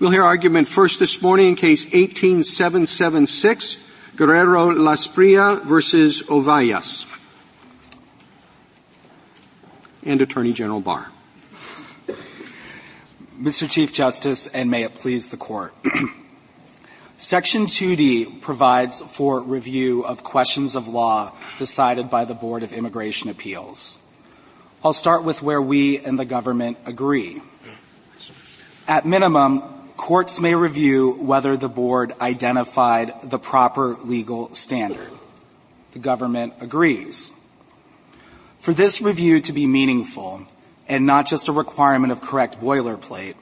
We'll hear argument first this morning in case 18776, Guerrero Lasprilla versus Ovalles. And Attorney General Barr. Mr. Chief Justice, and may it please the Court. Section 2D provides for review of questions of law decided by the Board of Immigration Appeals. I'll start with where we and the government agree. At minimum, courts may review whether the board identified the proper legal standard. The government agrees. For this review to be meaningful, and not just a requirement of correct boilerplate,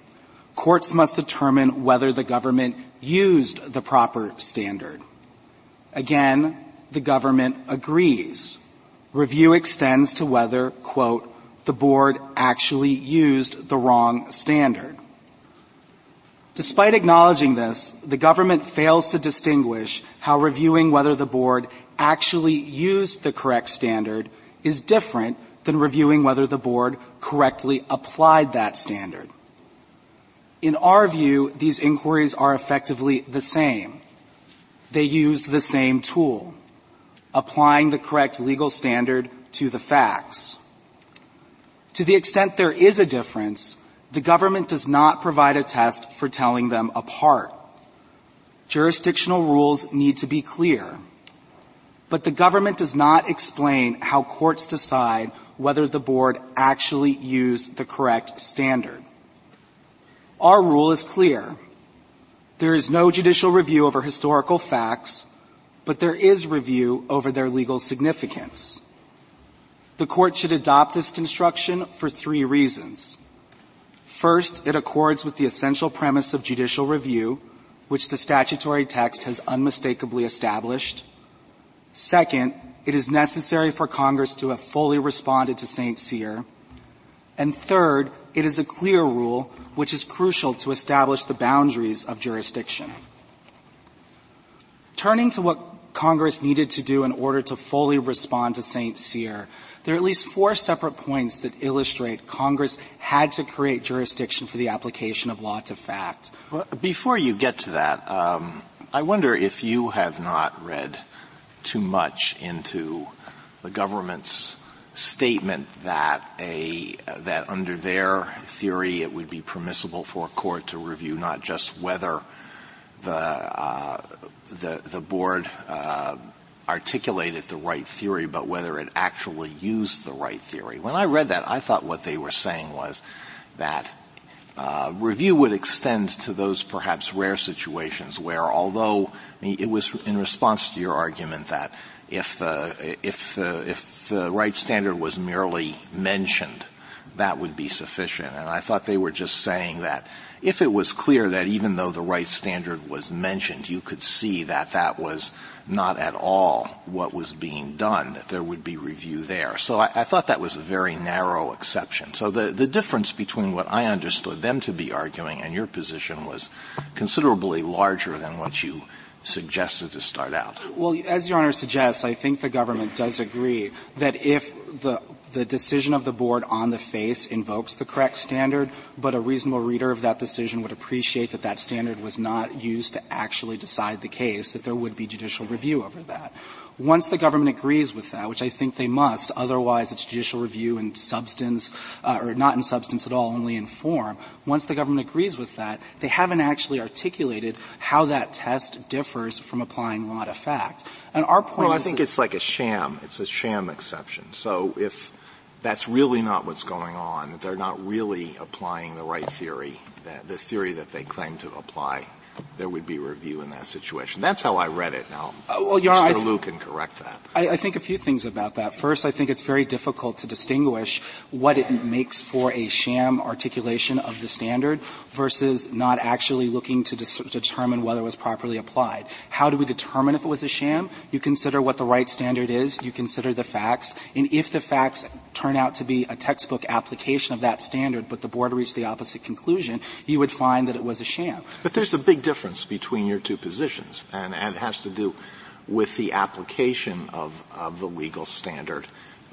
courts must determine whether the government used the proper standard. Again, the government agrees. Review extends to whether, quote, the board actually used the wrong standard. Despite acknowledging this, the government fails to distinguish how reviewing whether the board actually used the correct standard is different than reviewing whether the board correctly applied that standard. In our view, these inquiries are effectively the same. They use the same tool, applying the correct legal standard to the facts. To the extent there is a difference, the government does not provide a test for telling them apart. Jurisdictional rules need to be clear. But the government does not explain how courts decide whether the board actually used the correct standard. Our rule is clear. There is no judicial review over historical facts, but there is review over their legal significance. The court should adopt this construction for three reasons. First, it accords with the essential premise of judicial review, which the statutory text has unmistakably established. Second, it is necessary for Congress to have fully responded to St. Cyr. And third, it is a clear rule which is crucial to establish the boundaries of jurisdiction. Turning to what Congress needed to do in order to fully respond to St. Cyr, there are at least four separate points that illustrate Congress had to create jurisdiction for the application of law to fact. Well, before you get to that, um, I wonder if you have not read too much into the government's statement that a that under their theory it would be permissible for a court to review not just whether the uh, the, the board uh, articulated the right theory, but whether it actually used the right theory. When I read that, I thought what they were saying was that uh, review would extend to those perhaps rare situations where, although I mean, it was in response to your argument that if the if the if the right standard was merely mentioned, that would be sufficient. And I thought they were just saying that if it was clear that even though the right standard was mentioned, you could see that that was not at all what was being done, that there would be review there. So I, I thought that was a very narrow exception. So the, the difference between what I understood them to be arguing and your position was considerably larger than what you suggested to start out. Well, as Your Honor suggests, I think the government does agree that if the the decision of the board on the face invokes the correct standard, but a reasonable reader of that decision would appreciate that that standard was not used to actually decide the case, that there would be judicial review over that. Once the government agrees with that, which I think they must, otherwise it's judicial review in substance, uh, or not in substance at all, only in form. Once the government agrees with that, they haven't actually articulated how that test differs from applying law to fact. And our point well, I think it's like a sham. It's a sham exception. So if that's really not what's going on. They're not really applying the right theory, the theory that they claim to apply there would be review in that situation. That's how I read it. Now, uh, well, Your Mr. Liu can correct that. I, I, think a few things about that. First, I think it's very difficult to distinguish what it makes for a sham articulation of the standard versus not actually looking to dis- determine whether it was properly applied. How do we determine if it was a sham? You consider what the right standard is. You consider the facts. And if the facts turn out to be a textbook application of that standard, but the board reached the opposite conclusion, you would find that it was a sham. But there's a big difference between your two positions, and, and it has to do with the application of, of the legal standard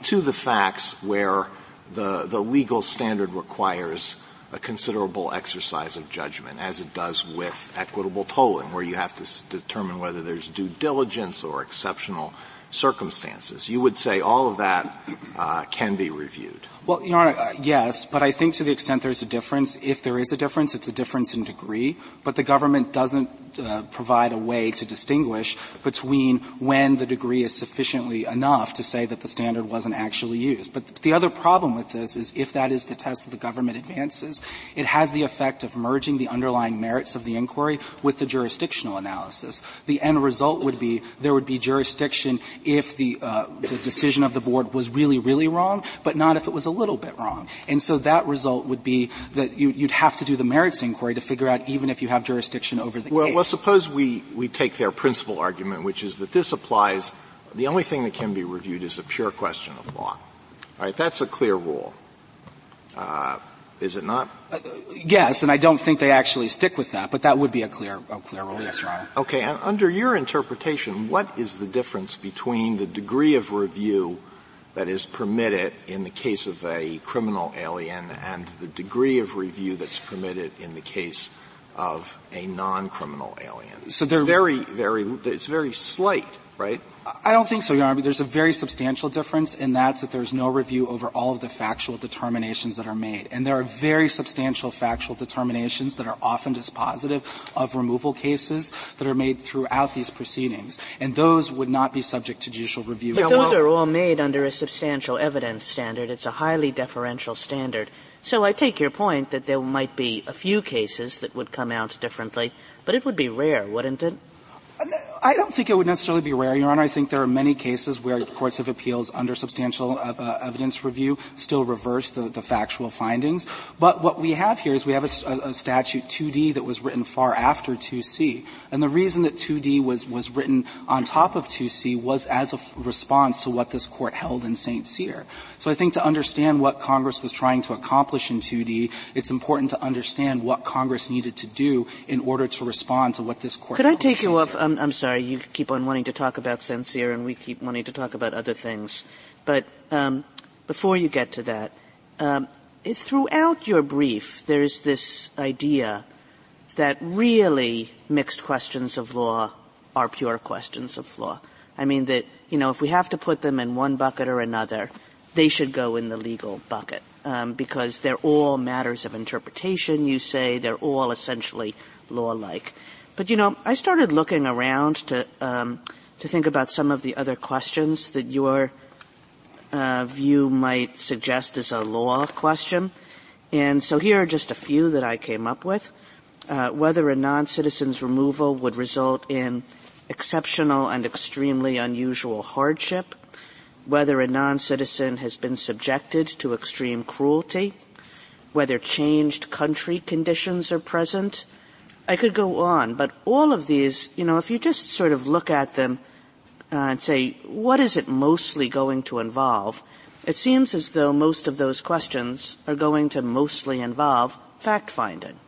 to the facts where the, the legal standard requires a considerable exercise of judgment, as it does with equitable tolling, where you have to determine whether there's due diligence or exceptional circumstances. You would say all of that uh, can be reviewed. Well, Your Honor, uh, yes, but I think to the extent there's a difference, if there is a difference, it's a difference in degree. But the government doesn't uh, provide a way to distinguish between when the degree is sufficiently enough to say that the standard wasn't actually used. But the other problem with this is if that is the test that the government advances, it has the effect of merging the underlying merits of the inquiry with the jurisdictional analysis. The end result would be there would be jurisdiction if the, uh, the decision of the board was really, really wrong, but not if it was a little bit wrong. And so that result would be that you, would have to do the merits inquiry to figure out even if you have jurisdiction over the well, case. Well, suppose we, we take their principal argument, which is that this applies, the only thing that can be reviewed is a pure question of law. All right, that's a clear rule. Uh, is it not? Uh, yes, and I don't think they actually stick with that, but that would be a clear, a clear rule, yes, Your Honor. Okay, and under your interpretation, what is the difference between the degree of review that is permitted in the case of a criminal alien and the degree of review that's permitted in the case of a non-criminal alien. So they're very, very, it's very slight, right? I don't think so, Your Honor. There's a very substantial difference, and that's that there's no review over all of the factual determinations that are made. And there are very substantial factual determinations that are often dispositive of removal cases that are made throughout these proceedings. And those would not be subject to judicial review. But those are all made under a substantial evidence standard. It's a highly deferential standard. So I take your point that there might be a few cases that would come out differently, but it would be rare, wouldn't it? I don't think it would necessarily be rare, Your Honor. I think there are many cases where courts of appeals under substantial uh, uh, evidence review still reverse the, the, factual findings. But what we have here is we have a, a, statute 2D that was written far after 2C. And the reason that 2D was, was written on top of 2C was as a response to what this court held in St. Cyr. So I think to understand what Congress was trying to accomplish in 2D, it's important to understand what Congress needed to do in order to respond to what this court Could I take you off, I'm, I'm sorry, you keep on wanting to talk about. Cyr and we keep wanting to talk about other things. But um, before you get to that, um, throughout your brief, there's this idea that really mixed questions of law are pure questions of law. I mean that, you know, if we have to put them in one bucket or another, they should go in the legal bucket. Um, because they're all matters of interpretation, you say, they're all essentially law-like. But you know, I started looking around to um, to think about some of the other questions that your uh, view might suggest as a law question, and so here are just a few that I came up with. Uh, whether a non-citizen's removal would result in exceptional and extremely unusual hardship, whether a non-citizen has been subjected to extreme cruelty, whether changed country conditions are present, I could go on, but all of these, you know, if you just sort of look at them uh, and say, what is it mostly going to involve? It seems as though most of those questions are going to mostly involve fact finding.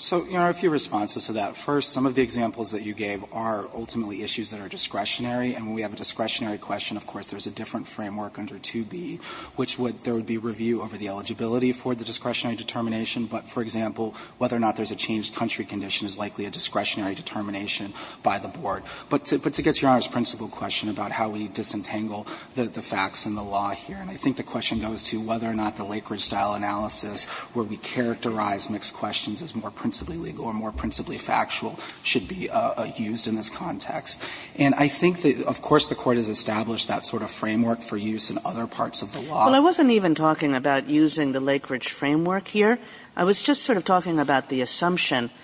So, you know, a few responses to that. First, some of the examples that you gave are ultimately issues that are discretionary, and when we have a discretionary question, of course, there's a different framework under 2B, which would, there would be review over the eligibility for the discretionary determination, but for example, whether or not there's a changed country condition is likely a discretionary determination by the board. But to, but to get to Your Honor's principal question about how we disentangle the, the facts and the law here, and I think the question goes to whether or not the Lakeridge style analysis, where we characterize mixed questions as more principally legal or more principally factual should be uh, uh, used in this context. And I think that, of course, the court has established that sort of framework for use in other parts of the law. Well, I wasn't even talking about using the Lakeridge framework here. I was just sort of talking about the assumption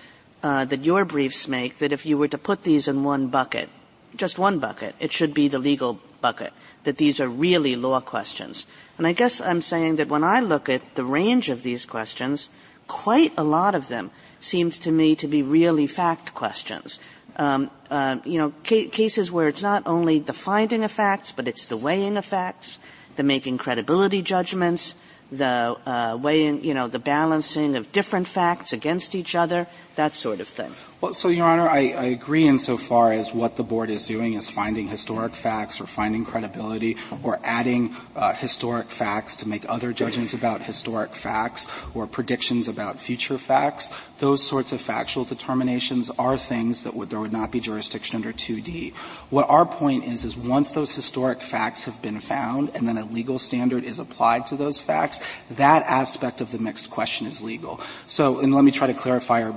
uh, that your briefs make that if you were to put these in one bucket, just one bucket, it should be the legal bucket, that these are really law questions. And I guess I'm saying that when I look at the range of these questions, quite a lot of them seems to me to be really fact questions. Um, uh, you know, ca- cases where it's not only the finding of facts, but it's the weighing of facts, the making credibility judgments, the uh, weighing, you know, the balancing of different facts against each other, that sort of thing. Well, so Your Honor, I, I agree insofar as what the board is doing is finding historic facts or finding credibility or adding uh, historic facts to make other judgments about historic facts or predictions about future facts. Those sorts of factual determinations are things that would, there would not be jurisdiction under 2D. What our point is, is once those historic facts have been found and then a legal standard is applied to those facts, that aspect of the mixed question is legal. So, and let me try to clarify our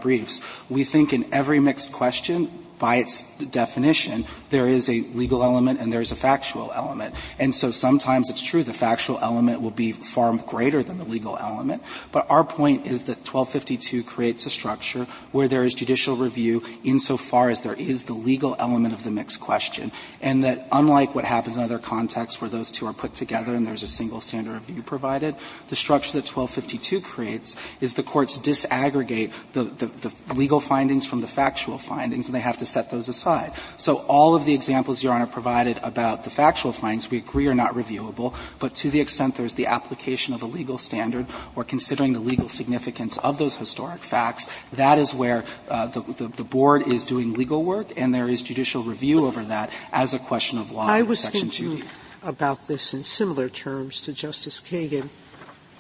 We think in every mixed question, by its definition, there is a legal element and there's a factual element. And so sometimes it's true the factual element will be far greater than the legal element. But our point is that 1252 creates a structure where there is judicial review insofar as there is the legal element of the mixed question. And that unlike what happens in other contexts where those two are put together and there's a single standard of review provided, the structure that 1252 creates is the courts disaggregate the, the, the legal findings from the factual findings and they have to set those aside. So all of the examples Your Honor provided about the factual findings we agree are not reviewable, but to the extent there's the application of a legal standard or considering the legal significance of those historic facts, that is where uh, the, the, the, board is doing legal work and there is judicial review over that as a question of law. I was Section thinking 2D. about this in similar terms to Justice Kagan.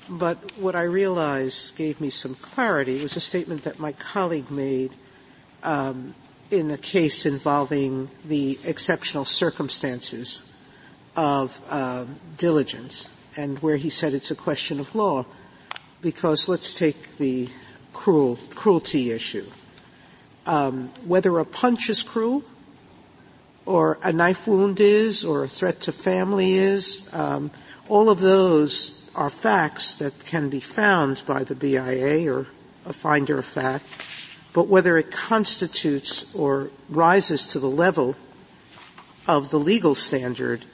But what I realized gave me some clarity was a statement that my colleague made um, in a case involving the exceptional circumstances of um, diligence and where he said it's a question of law because let's take the cruel, cruelty issue. Um, whether a punch is cruel or a knife wound is or a threat to family is, um, all of those are facts that can be found by the BIA or a finder of fact but whether it constitutes or rises to the level of the legal standard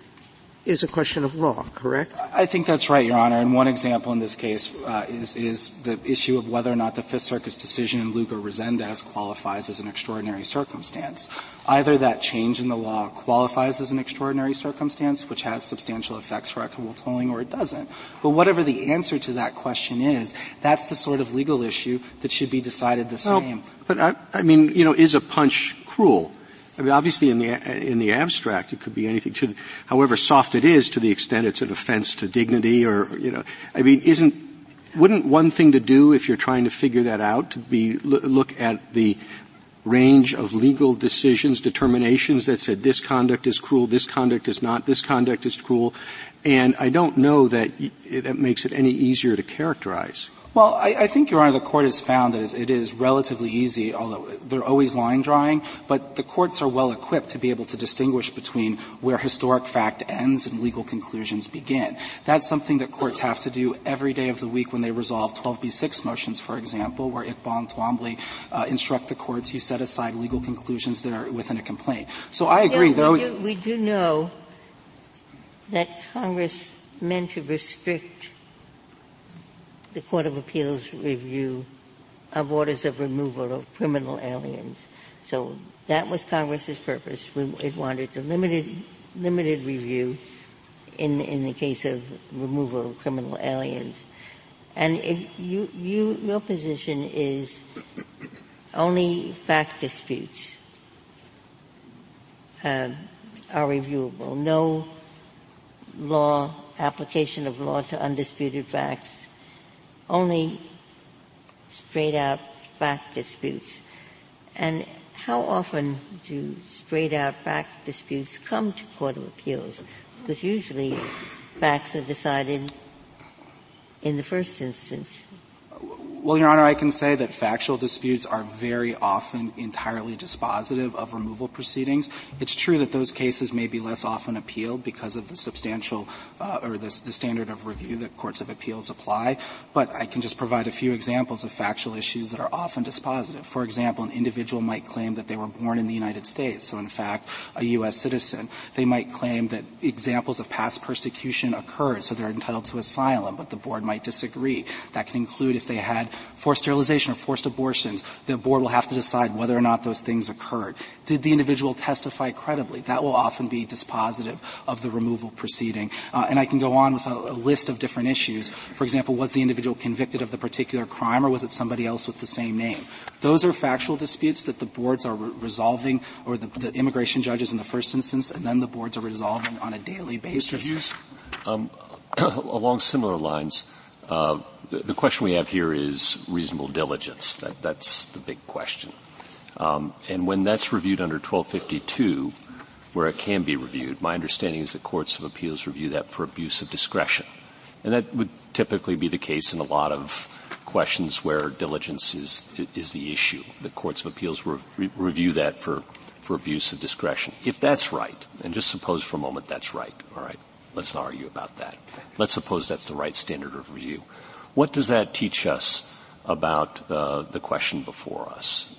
is a question of law, correct? I think that's right, Your Honor. And one example in this case uh, is, is, the issue of whether or not the Fifth Circuit's decision in Lugo Resendez qualifies as an extraordinary circumstance. Either that change in the law qualifies as an extraordinary circumstance, which has substantial effects for equitable tolling, or it doesn't. But whatever the answer to that question is, that's the sort of legal issue that should be decided the well, same. But I, I mean, you know, is a punch cruel? I mean, obviously in the, in the abstract, it could be anything to, however soft it is to the extent it's an offense to dignity or, you know, I mean, isn't, wouldn't one thing to do if you're trying to figure that out to be, look at the range of legal decisions, determinations that said this conduct is cruel, this conduct is not, this conduct is cruel, and I don't know that that makes it any easier to characterize. Well, I, I, think, Your Honor, the court has found that it is relatively easy, although they're always line drawing, but the courts are well equipped to be able to distinguish between where historic fact ends and legal conclusions begin. That's something that courts have to do every day of the week when they resolve 12b6 motions, for example, where Iqbal and Twombly uh, instruct the courts you set aside legal conclusions that are within a complaint. So I agree. Yeah, we, do, we do know that Congress meant to restrict the Court of Appeals review of orders of removal of criminal aliens. So that was Congress's purpose. It wanted a limited, limited review in, in the case of removal of criminal aliens. And you, you, your position is only fact disputes uh, are reviewable. No law, application of law to undisputed facts only straight out fact disputes. And how often do straight out fact disputes come to Court of Appeals? Because usually facts are decided in the first instance. Well, Your Honor, I can say that factual disputes are very often entirely dispositive of removal proceedings. It's true that those cases may be less often appealed because of the substantial uh, or the, the, standard of review that courts of appeals apply. But I can just provide a few examples of factual issues that are often dispositive. For example, an individual might claim that they were born in the United States, so in fact a U.S. citizen. They might claim that examples of past persecution occurred, so they're entitled to asylum, but the board might disagree. That can include if they had forced sterilization or forced abortions, the board will have to decide whether or not those things occurred. Did the individual testify credibly? That will often be dispositive of the removal proceeding. Uh, and I can go on with a, a list of different issues. For example, was the individual convicted of the particular crime or was it somebody else with the same name? Those are factual disputes that the boards are re- resolving or the, the, immigration judges in the first instance and then the boards are resolving on a daily basis. Mr. Hughes, um, along similar lines, uh, the, the, question we have here is reasonable diligence. That, that's the big question. Um, and when that's reviewed under 1252, where it can be reviewed, my understanding is that courts of appeals review that for abuse of discretion. And that would typically be the case in a lot of questions where diligence is, is the issue. The courts of appeals re- review that for, for abuse of discretion. If that's right, and just suppose for a moment that's right, alright, let's not argue about that. Let's suppose that's the right standard of review. What does that teach us about uh, the question before us?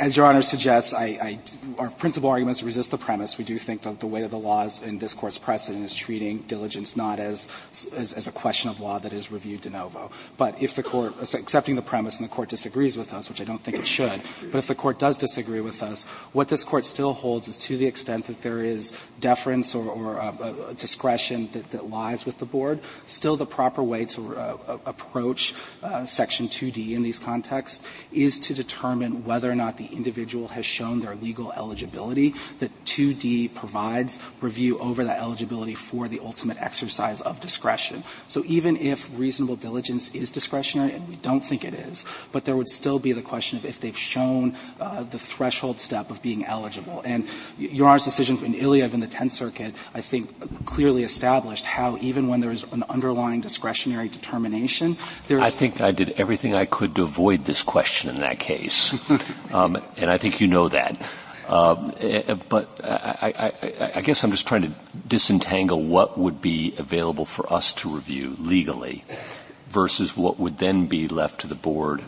As Your Honor suggests, I, I, our principal argument is to resist the premise. We do think that the weight of the laws in this Court's precedent is treating diligence not as, as, as, a question of law that is reviewed de novo. But if the Court, accepting the premise and the Court disagrees with us, which I don't think it should, but if the Court does disagree with us, what this Court still holds is to the extent that there is deference or, or uh, uh, discretion that, that, lies with the Board, still the proper way to uh, approach uh, Section 2D in these contexts is to determine whether or not the individual has shown their legal eligibility, that 2D provides review over that eligibility for the ultimate exercise of discretion. So even if reasonable diligence is discretionary, and we don't think it is, but there would still be the question of if they've shown uh, the threshold step of being eligible. And Your Honor's decision in Iliev in the Tenth Circuit, I think, clearly established how even when there is an underlying discretionary determination, there is. I think I did everything I could to avoid this question in that case. um, and I think you know that. Uh, eh, but I, I, I, guess I'm just trying to disentangle what would be available for us to review legally versus what would then be left to the board,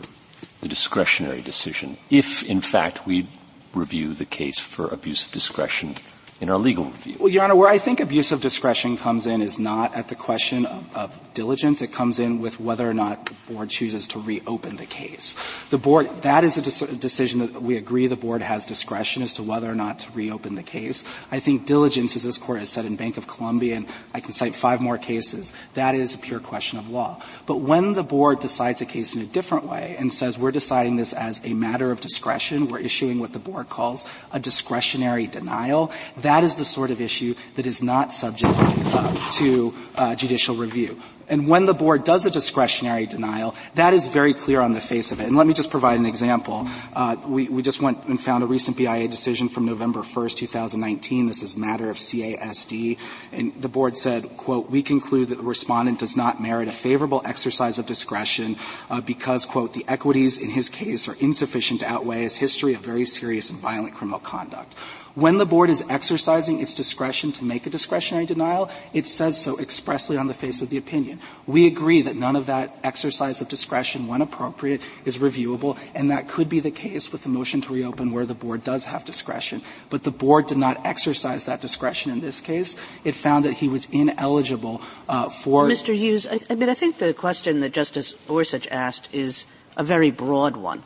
the discretionary decision, if in fact we review the case for abuse of discretion in our legal review. Well, Your Honor, where I think abuse of discretion comes in is not at the question of, of diligence. It comes in with whether or not the board chooses to reopen the case. The board, that is a decision that we agree the board has discretion as to whether or not to reopen the case. I think diligence, as this court has said in Bank of Columbia, and I can cite five more cases, that is a pure question of law. But when the board decides a case in a different way and says we're deciding this as a matter of discretion, we're issuing what the board calls a discretionary denial, that is the sort of issue that is not subject uh, to uh, judicial review. And when the board does a discretionary denial, that is very clear on the face of it. And let me just provide an example. Uh, we, we, just went and found a recent BIA decision from November 1st, 2019. This is matter of CASD. And the board said, quote, we conclude that the respondent does not merit a favorable exercise of discretion uh, because, quote, the equities in his case are insufficient to outweigh his history of very serious and violent criminal conduct. When the board is exercising its discretion to make a discretionary denial, it says so expressly on the face of the opinion. We agree that none of that exercise of discretion, when appropriate, is reviewable, and that could be the case with the motion to reopen where the board does have discretion. But the board did not exercise that discretion in this case. It found that he was ineligible uh, for. Mr. Hughes, I, I mean, I think the question that Justice Gorsuch asked is a very broad one.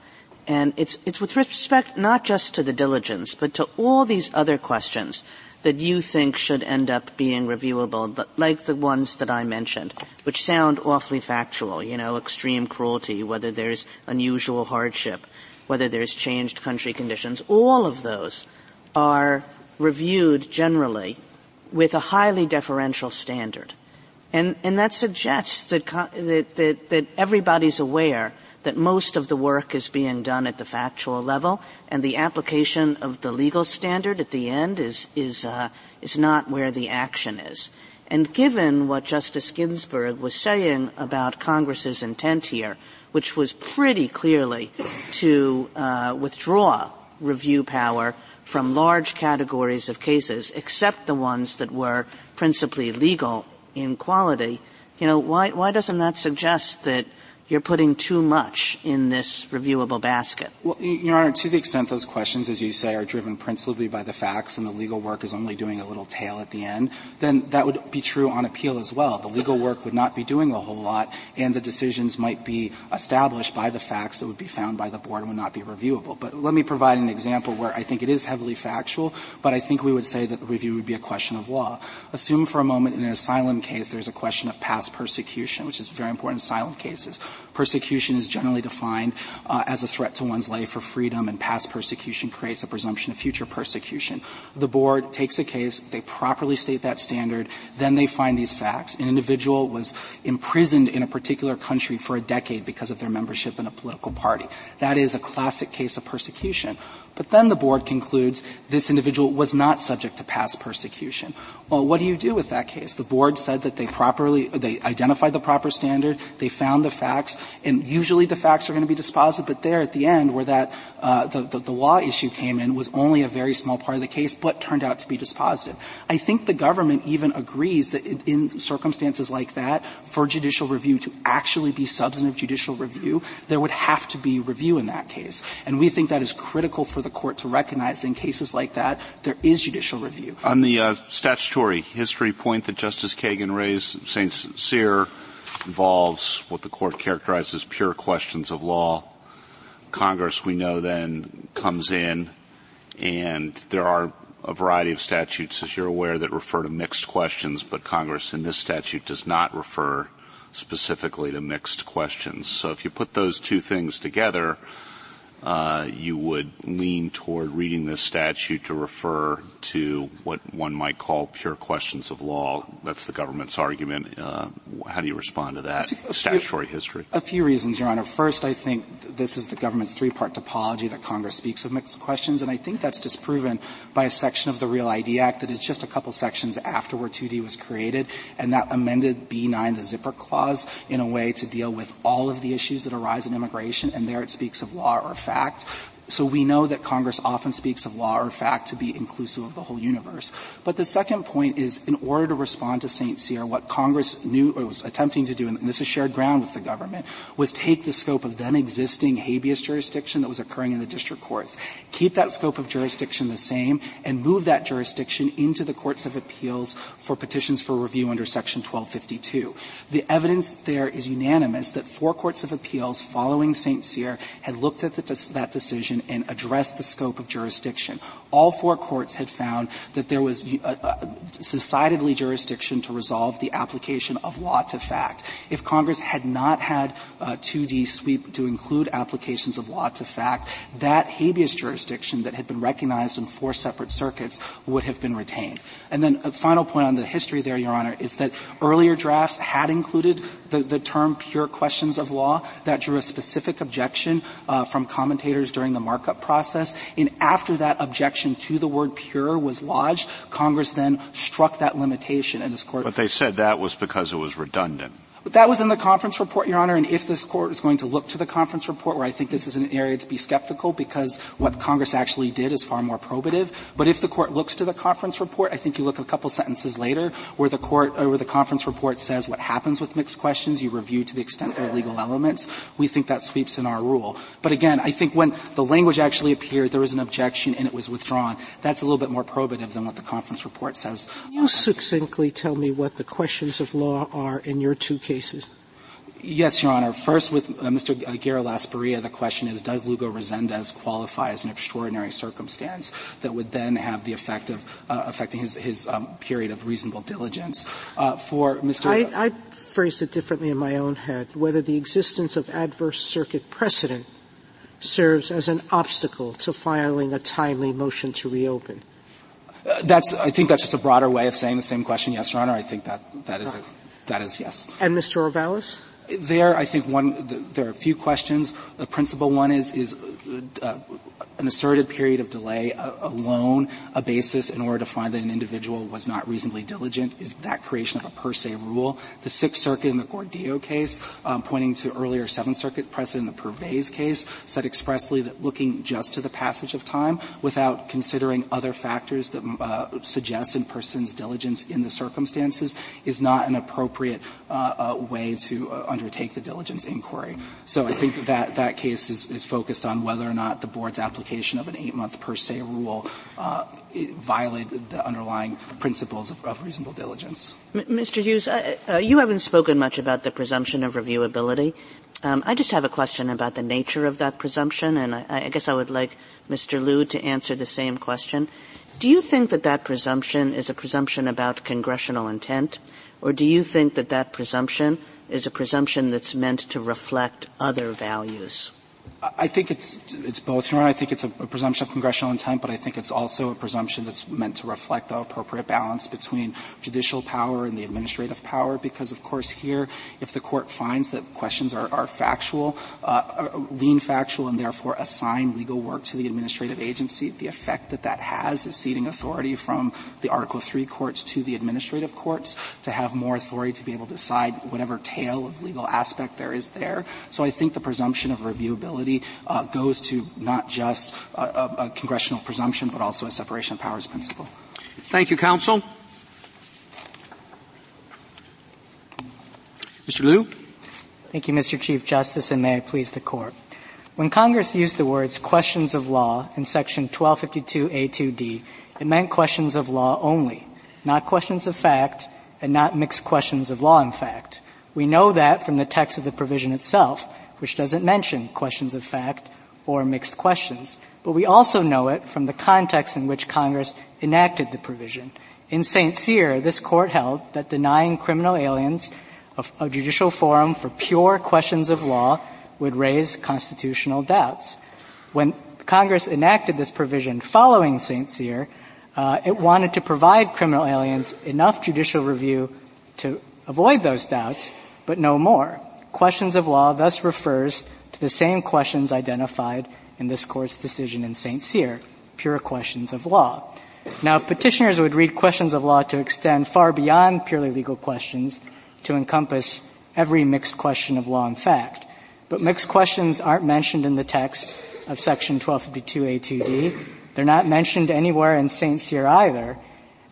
And it's, it's with respect not just to the diligence, but to all these other questions that you think should end up being reviewable, like the ones that I mentioned, which sound awfully factual, you know, extreme cruelty, whether there's unusual hardship, whether there's changed country conditions, all of those are reviewed generally with a highly deferential standard. And, and that suggests that, that, that, that everybody's aware that most of the work is being done at the factual level, and the application of the legal standard at the end is is uh, is not where the action is. And given what Justice Ginsburg was saying about Congress's intent here, which was pretty clearly to uh, withdraw review power from large categories of cases, except the ones that were principally legal in quality, you know, why, why doesn't that suggest that you're putting too much in this reviewable basket. Well, Your Honor, to the extent those questions, as you say, are driven principally by the facts and the legal work is only doing a little tail at the end, then that would be true on appeal as well. The legal work would not be doing a whole lot, and the decisions might be established by the facts that would be found by the board and would not be reviewable. But let me provide an example where I think it is heavily factual, but I think we would say that the review would be a question of law. Assume for a moment in an asylum case there's a question of past persecution, which is very important in asylum cases. Persecution is generally defined uh, as a threat to one's life or freedom, and past persecution creates a presumption of future persecution. The board takes a case, they properly state that standard, then they find these facts. An individual was imprisoned in a particular country for a decade because of their membership in a political party. That is a classic case of persecution. But then the board concludes this individual was not subject to past persecution. Well, what do you do with that case? The board said that they properly, they identified the proper standard, they found the facts, and usually the facts are going to be dispositive, but there at the end where that, uh, the, the, the law issue came in was only a very small part of the case, but turned out to be dispositive. I think the government even agrees that in, in circumstances like that, for judicial review to actually be substantive judicial review, there would have to be review in that case. And we think that is critical for the court to recognize in cases like that, there is judicial review. On the uh, statutory statutory history point that Justice Kagan raised, St. Cyr involves what the court characterized as pure questions of law. Congress, we know then, comes in and there are a variety of statutes, as you're aware, that refer to mixed questions, but Congress in this statute does not refer specifically to mixed questions. So if you put those two things together, uh, you would lean toward reading this statute to refer to what one might call pure questions of law. That's the government's argument. Uh, how do you respond to that statutory history? A few reasons, Your Honor. First, I think this is the government's three-part topology that Congress speaks of mixed questions, and I think that's disproven by a section of the Real ID Act that is just a couple sections after where 2D was created, and that amended B9, the zipper clause, in a way to deal with all of the issues that arise in immigration, and there it speaks of law or fact. Act so we know that Congress often speaks of law or fact to be inclusive of the whole universe. But the second point is, in order to respond to St. Cyr, what Congress knew or was attempting to do, and this is shared ground with the government, was take the scope of then existing habeas jurisdiction that was occurring in the district courts, keep that scope of jurisdiction the same, and move that jurisdiction into the courts of appeals for petitions for review under Section 1252. The evidence there is unanimous that four courts of appeals following St. Cyr had looked at the, that decision and address the scope of jurisdiction. All four courts had found that there was a, a decidedly jurisdiction to resolve the application of law to fact. If Congress had not had uh, 2D sweep to include applications of law to fact, that habeas jurisdiction that had been recognized in four separate circuits would have been retained. And then a final point on the history there, Your Honor, is that earlier drafts had included the, the term pure questions of law. That drew a specific objection uh, from commentators during the markup process. And after that objection to the word pure was lodged, Congress then struck that limitation in this court. But they said that was because it was redundant. That was in the conference report, Your Honor, and if this court is going to look to the conference report, where I think this is an area to be skeptical because what Congress actually did is far more probative, but if the court looks to the conference report, I think you look a couple sentences later where the court, or where the conference report says what happens with mixed questions, you review to the extent there are legal elements. We think that sweeps in our rule. But again, I think when the language actually appeared, there was an objection and it was withdrawn. That's a little bit more probative than what the conference report says. Can you succinctly tell me what the questions of law are in your two cases? Cases? Yes, Your Honor. First, with uh, Mr. Guerrero Lasprilla, the question is, does Lugo Resendez qualify as an extraordinary circumstance that would then have the effect of uh, affecting his, his um, period of reasonable diligence? Uh, for Mr. I, I phrased it differently in my own head. Whether the existence of adverse circuit precedent serves as an obstacle to filing a timely motion to reopen. Uh, that's, I think that's just a broader way of saying the same question. Yes, Your Honor. I think that that is a that is yes. And Mr. Ovalles? There, I think one, there are a few questions. The principal one is, is uh, an asserted period of delay alone a basis in order to find that an individual was not reasonably diligent is that creation of a per se rule. The Sixth Circuit in the Gordillo case, um, pointing to earlier Seventh Circuit precedent in the Pervaiz case, said expressly that looking just to the passage of time without considering other factors that uh, suggest a person's diligence in the circumstances is not an appropriate uh, uh, way to uh, undertake the diligence inquiry. So I think that that case is, is focused on whether or not the board's application of an eight-month per se rule uh, violated the underlying principles of, of reasonable diligence. M- Mr. Hughes, uh, uh, you haven't spoken much about the presumption of reviewability. Um, I just have a question about the nature of that presumption, and I, I guess I would like Mr. Liu to answer the same question. Do you think that that presumption is a presumption about congressional intent, or do you think that that presumption is a presumption that's meant to reflect other values? I think it's it's both, Your Honor. I think it's a, a, presumption of congressional intent, but I think it's also a presumption that's meant to reflect the appropriate balance between judicial power and the administrative power. Because, of course, here, if the court finds that questions are, are factual, uh, lean factual, and therefore assign legal work to the administrative agency, the effect that that has is ceding authority from the Article Three courts to the administrative courts to have more authority to be able to decide whatever tail of legal aspect there is there. So I think the presumption of reviewability uh, goes to not just a, a, a congressional presumption, but also a separation of powers principle. Thank you, counsel. Mr. Liu. Thank you, Mr. Chief Justice, and may I please the court. When Congress used the words questions of law in section 1252A2D, it meant questions of law only, not questions of fact and not mixed questions of law and fact. We know that from the text of the provision itself, which doesn't mention questions of fact or mixed questions. But we also know it from the context in which Congress enacted the provision. In St. Cyr, this court held that denying criminal aliens a, judicial forum for pure questions of law would raise constitutional doubts. When Congress enacted this provision following St. Cyr, uh, it wanted to provide criminal aliens enough judicial review to avoid those doubts, but no more questions of law thus refers to the same questions identified in this court's decision in St. Cyr, pure questions of law. Now, petitioners would read questions of law to extend far beyond purely legal questions to encompass every mixed question of law and fact. But mixed questions aren't mentioned in the text of section 1252A2D. They're not mentioned anywhere in St. Cyr either.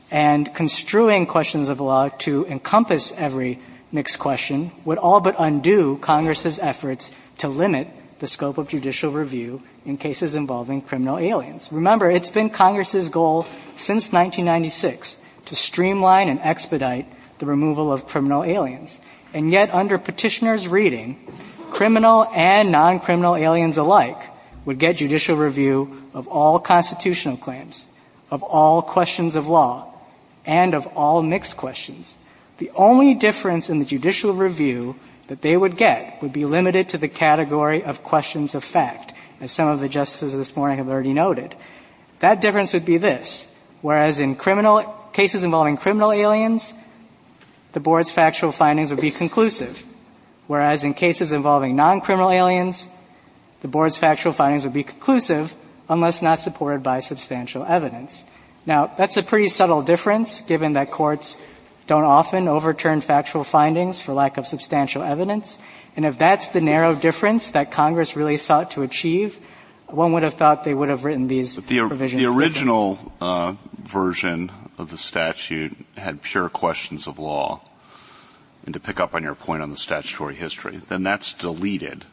And construing questions of law to encompass every mixed question would all but undo Congress's efforts to limit the scope of judicial review in cases involving criminal aliens. Remember, it's been Congress's goal since 1996 to streamline and expedite the removal of criminal aliens. And yet, under petitioner's reading, criminal and non-criminal aliens alike would get judicial review of all constitutional claims, of all questions of law, and of all mixed questions. The only difference in the judicial review that they would get would be limited to the category of questions of fact, as some of the justices this morning have already noted. That difference would be this. Whereas in criminal cases involving criminal aliens, the board's factual findings would be conclusive. Whereas in cases involving non-criminal aliens, the board's factual findings would be conclusive unless not supported by substantial evidence. Now, that's a pretty subtle difference given that courts don't often overturn factual findings for lack of substantial evidence. And if that's the narrow difference that Congress really sought to achieve, one would have thought they would have written these the, provisions. The original uh, version of the statute had pure questions of law. And to pick up on your point on the statutory history, then that's deleted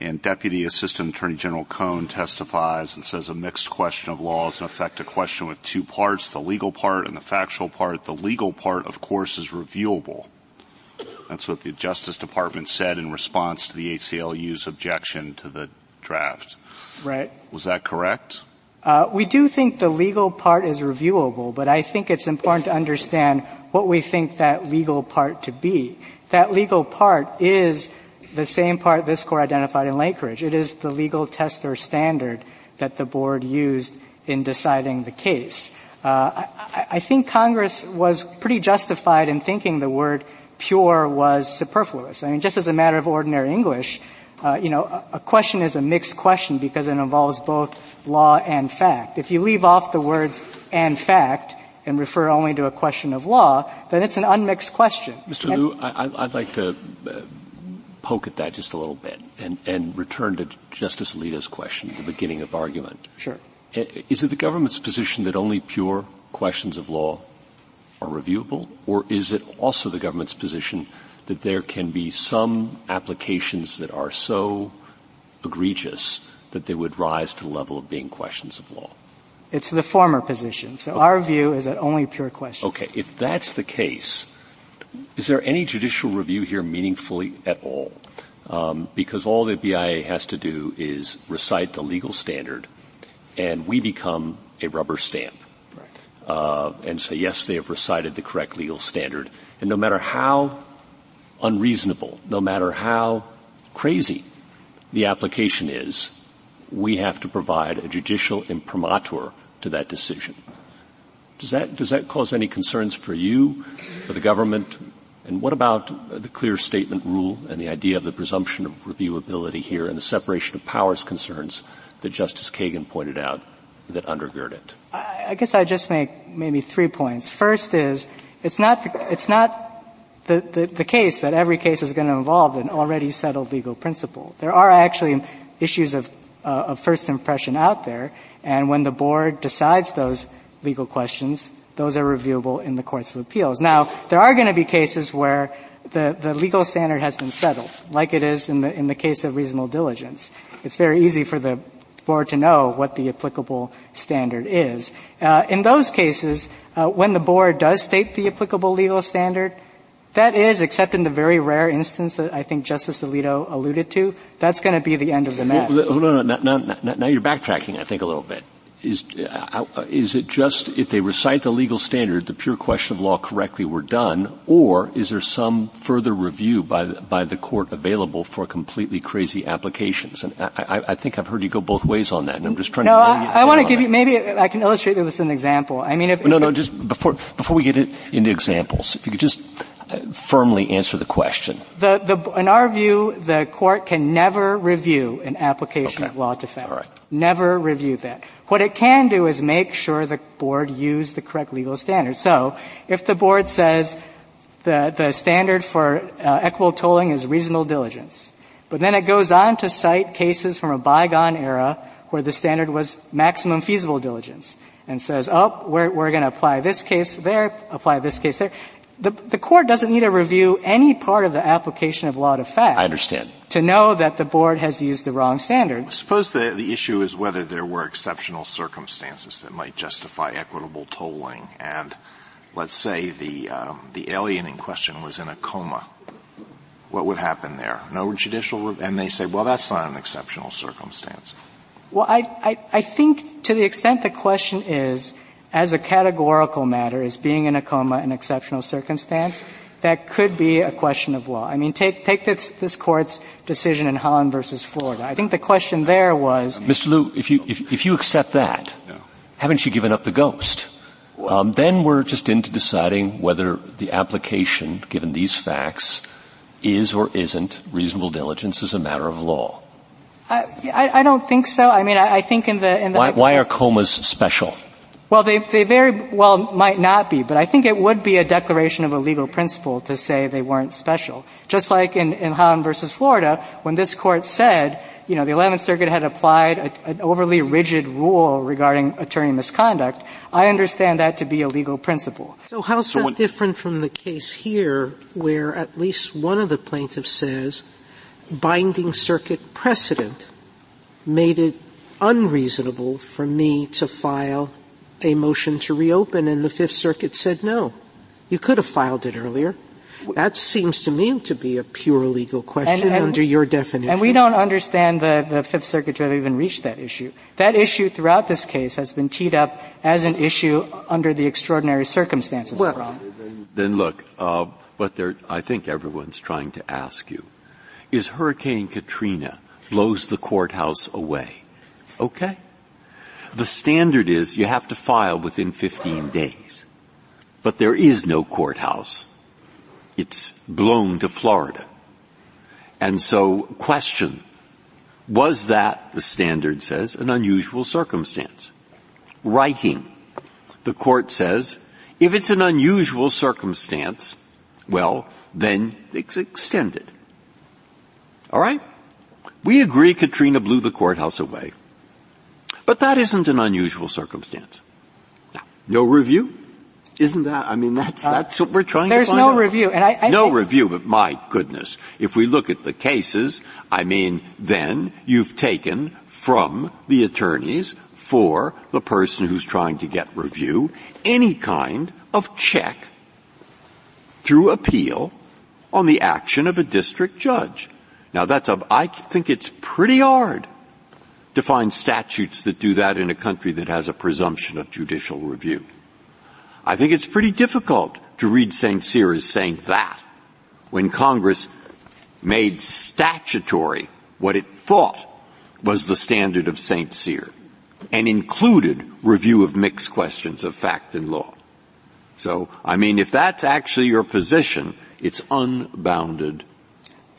and Deputy Assistant Attorney General Cohn testifies and says a mixed question of law is in effect a question with two parts, the legal part and the factual part. The legal part, of course, is reviewable. That's what the Justice Department said in response to the ACLU's objection to the draft. Right. Was that correct? Uh, we do think the legal part is reviewable, but I think it's important to understand what we think that legal part to be. That legal part is the same part this court identified in Lakeridge. It is the legal test or standard that the board used in deciding the case. Uh, I, think Congress was pretty justified in thinking the word pure was superfluous. I mean, just as a matter of ordinary English, uh, you know, a, question is a mixed question because it involves both law and fact. If you leave off the words and fact and refer only to a question of law, then it's an unmixed question. Mr. Liu, I, would like to uh, poke at that just a little bit and, and return to Justice Alito's question at the beginning of argument. Sure. Is it the government's position that only pure questions of law are reviewable, or is it also the government's position that there can be some applications that are so egregious that they would rise to the level of being questions of law? It's the former position. So our view is that only pure questions. Okay, if that's the case, is there any judicial review here meaningfully at all? Um, because all the BIA has to do is recite the legal standard, and we become a rubber stamp. Uh, and say, yes, they have recited the correct legal standard. And no matter how unreasonable, no matter how crazy the application is, we have to provide a judicial imprimatur to that decision. Does that, does that cause any concerns for you, for the government? And what about the clear statement rule and the idea of the presumption of reviewability here and the separation of powers concerns that Justice Kagan pointed out that undergird it? I guess I'd just make maybe three points. First is, it's not, it's not the, the, the case that every case is going to involve an already settled legal principle. There are actually issues of, uh, of first impression out there, and when the board decides those legal questions, those are reviewable in the courts of appeals. Now, there are going to be cases where the, the legal standard has been settled, like it is in the, in the case of reasonable diligence. It's very easy for the board to know what the applicable standard is. Uh, in those cases, uh, when the board does state the applicable legal standard, that is, except in the very rare instance that I think Justice Alito alluded to, that's going to be the end of the matter. Well, no, no, now, you're backtracking, I think, a little bit is, uh, is it just if they recite the legal standard, the pure question of law correctly were done, or is there some further review by the, by the court available for completely crazy applications? And I, I, I think I've heard you go both ways on that, and I'm just trying no, to. No, I, I want to give that. you maybe I can illustrate it with an example. I mean, if no, no, just before before we get into examples, if you could just firmly answer the question. The, the, in our view, the court can never review an application okay. of law to fact. Right. Never review that. What it can do is make sure the board used the correct legal standard. So, if the board says the, the standard for uh, equitable tolling is reasonable diligence, but then it goes on to cite cases from a bygone era where the standard was maximum feasible diligence and says, oh, we're, we're going to apply this case there, apply this case there the, the court doesn't need to review any part of the application of law to fact. I understand. To know that the board has used the wrong standard. Suppose the, the issue is whether there were exceptional circumstances that might justify equitable tolling, and let's say the um, the alien in question was in a coma. What would happen there? No judicial, re- and they say, well, that's not an exceptional circumstance. Well, I, I, I think to the extent the question is as a categorical matter as being in a coma an exceptional circumstance, that could be a question of law. I mean, take, take this, this court's decision in Holland versus Florida. I think the question there was... Mr. Liu, if you, if, if you accept that, no. haven't you given up the ghost? Um, then we're just into deciding whether the application, given these facts, is or isn't reasonable diligence as a matter of law. I, I, I don't think so. I mean, I, I think in the in the why, why are comas special? Well, they, they very well might not be, but I think it would be a declaration of a legal principle to say they weren't special. Just like in, in Holland versus Florida, when this court said, you know, the 11th Circuit had applied a, an overly rigid rule regarding attorney misconduct, I understand that to be a legal principle. So how's so that when, different from the case here where at least one of the plaintiffs says binding circuit precedent made it unreasonable for me to file a motion to reopen and the Fifth Circuit said no. You could have filed it earlier. That seems to me to be a pure legal question and, and, under your definition. And we don't understand the, the Fifth Circuit to have even reached that issue. That issue throughout this case has been teed up as an issue under the extraordinary circumstances well, Then, then look, uh, what I think everyone's trying to ask you is Hurricane Katrina blows the courthouse away. Okay? The standard is you have to file within 15 days. But there is no courthouse. It's blown to Florida. And so question, was that, the standard says, an unusual circumstance? Writing. The court says, if it's an unusual circumstance, well, then it's extended. Alright? We agree Katrina blew the courthouse away. But that isn't an unusual circumstance. Now, no review. Isn't that? I mean, that's uh, that's what we're trying There's to find no out. review, and I, I no review, but my goodness, if we look at the cases, I mean, then you've taken from the attorneys for the person who's trying to get review any kind of check through appeal on the action of a district judge. Now that's a, I think it's pretty hard to find statutes that do that in a country that has a presumption of judicial review. I think it's pretty difficult to read St. Cyr as saying that when Congress made statutory what it thought was the standard of St. Cyr and included review of mixed questions of fact and law. So, I mean, if that's actually your position, it's unbounded.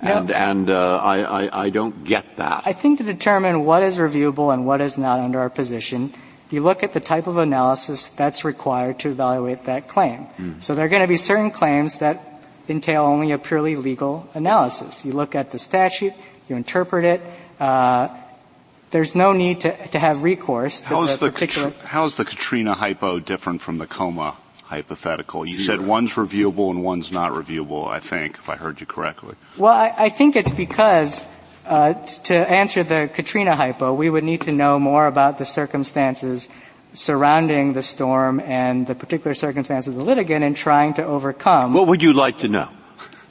And, and uh, I, I, I don't get that. I think to determine what is reviewable and what is not under our position, you look at the type of analysis that's required to evaluate that claim. So there are going to be certain claims that entail only a purely legal analysis. You look at the statute, you interpret it. Uh, there's no need to, to have recourse to How's the the, particular. Katri- how's the Katrina hypo different from the coma hypothetical? You said one's reviewable and one's not reviewable, I think, if I heard you correctly. Well, I, I think it's because uh, t- to answer the Katrina hypo, we would need to know more about the circumstances surrounding the storm and the particular circumstances of the litigant in trying to overcome. What would you like to know?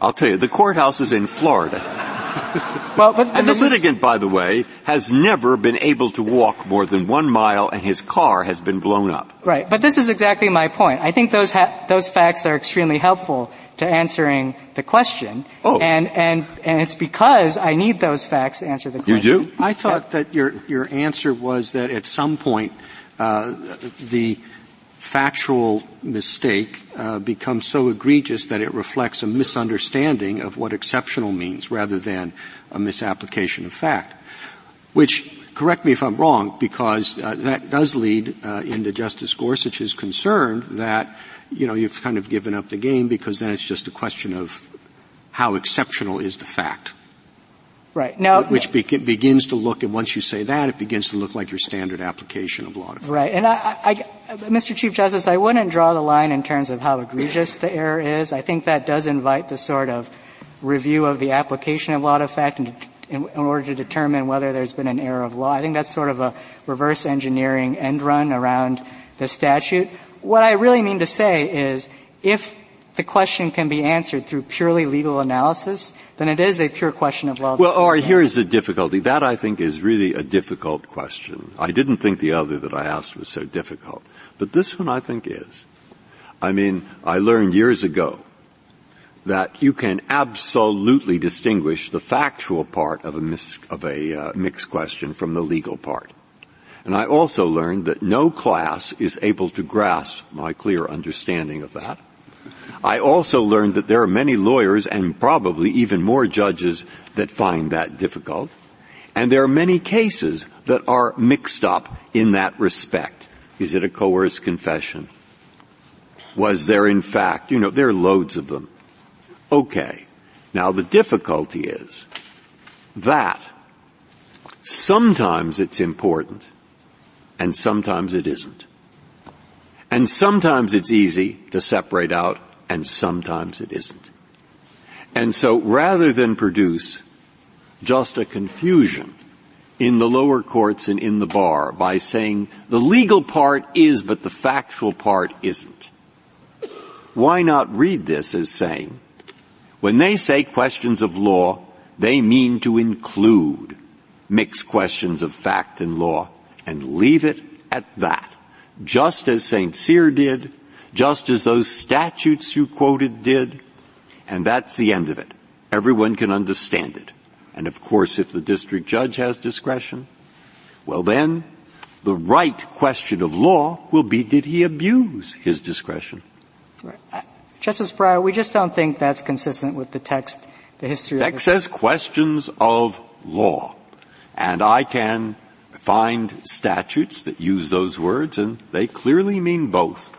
I'll tell you, the courthouse is in Florida. well, but, but And the this is- litigant, by the way, has never been able to walk more than one mile and his car has been blown up. Right, but this is exactly my point. I think those ha- those facts are extremely helpful to answering the question. Oh. And and and it's because I need those facts to answer the question. You do? I thought that your, your answer was that at some point, uh, the factual mistake uh, becomes so egregious that it reflects a misunderstanding of what exceptional means rather than a misapplication of fact. Which, correct me if I'm wrong, because uh, that does lead uh, into Justice Gorsuch's concern that, you know, you've kind of given up the game because then it's just a question of how exceptional is the fact. Right. Now, which be- begins to look, and once you say that, it begins to look like your standard application of law. Right, and I, I, I, Mr. Chief Justice, I wouldn't draw the line in terms of how egregious the error is. I think that does invite the sort of review of the application of law to fact in, in, in order to determine whether there's been an error of law. I think that's sort of a reverse engineering end run around the statute. What I really mean to say is, if the question can be answered through purely legal analysis, then it is a pure question of law. Well, right, here's the difficulty. That I think is really a difficult question. I didn't think the other that I asked was so difficult. But this one I think is. I mean, I learned years ago that you can absolutely distinguish the factual part of a, mis- of a uh, mixed question from the legal part. And I also learned that no class is able to grasp my clear understanding of that. I also learned that there are many lawyers and probably even more judges that find that difficult. And there are many cases that are mixed up in that respect. Is it a coerced confession? Was there in fact, you know, there are loads of them. Okay. Now the difficulty is that sometimes it's important and sometimes it isn't. And sometimes it's easy to separate out and sometimes it isn't. And so rather than produce just a confusion in the lower courts and in the bar by saying the legal part is but the factual part isn't, why not read this as saying when they say questions of law, they mean to include mixed questions of fact and law and leave it at that. Just as St. Cyr did, just as those statutes you quoted did, and that's the end of it. Everyone can understand it. And of course, if the district judge has discretion, well then, the right question of law will be did he abuse his discretion? Right. Justice Breyer, we just don't think that's consistent with the text, the history of Text the says questions of law. And I can find statutes that use those words and they clearly mean both,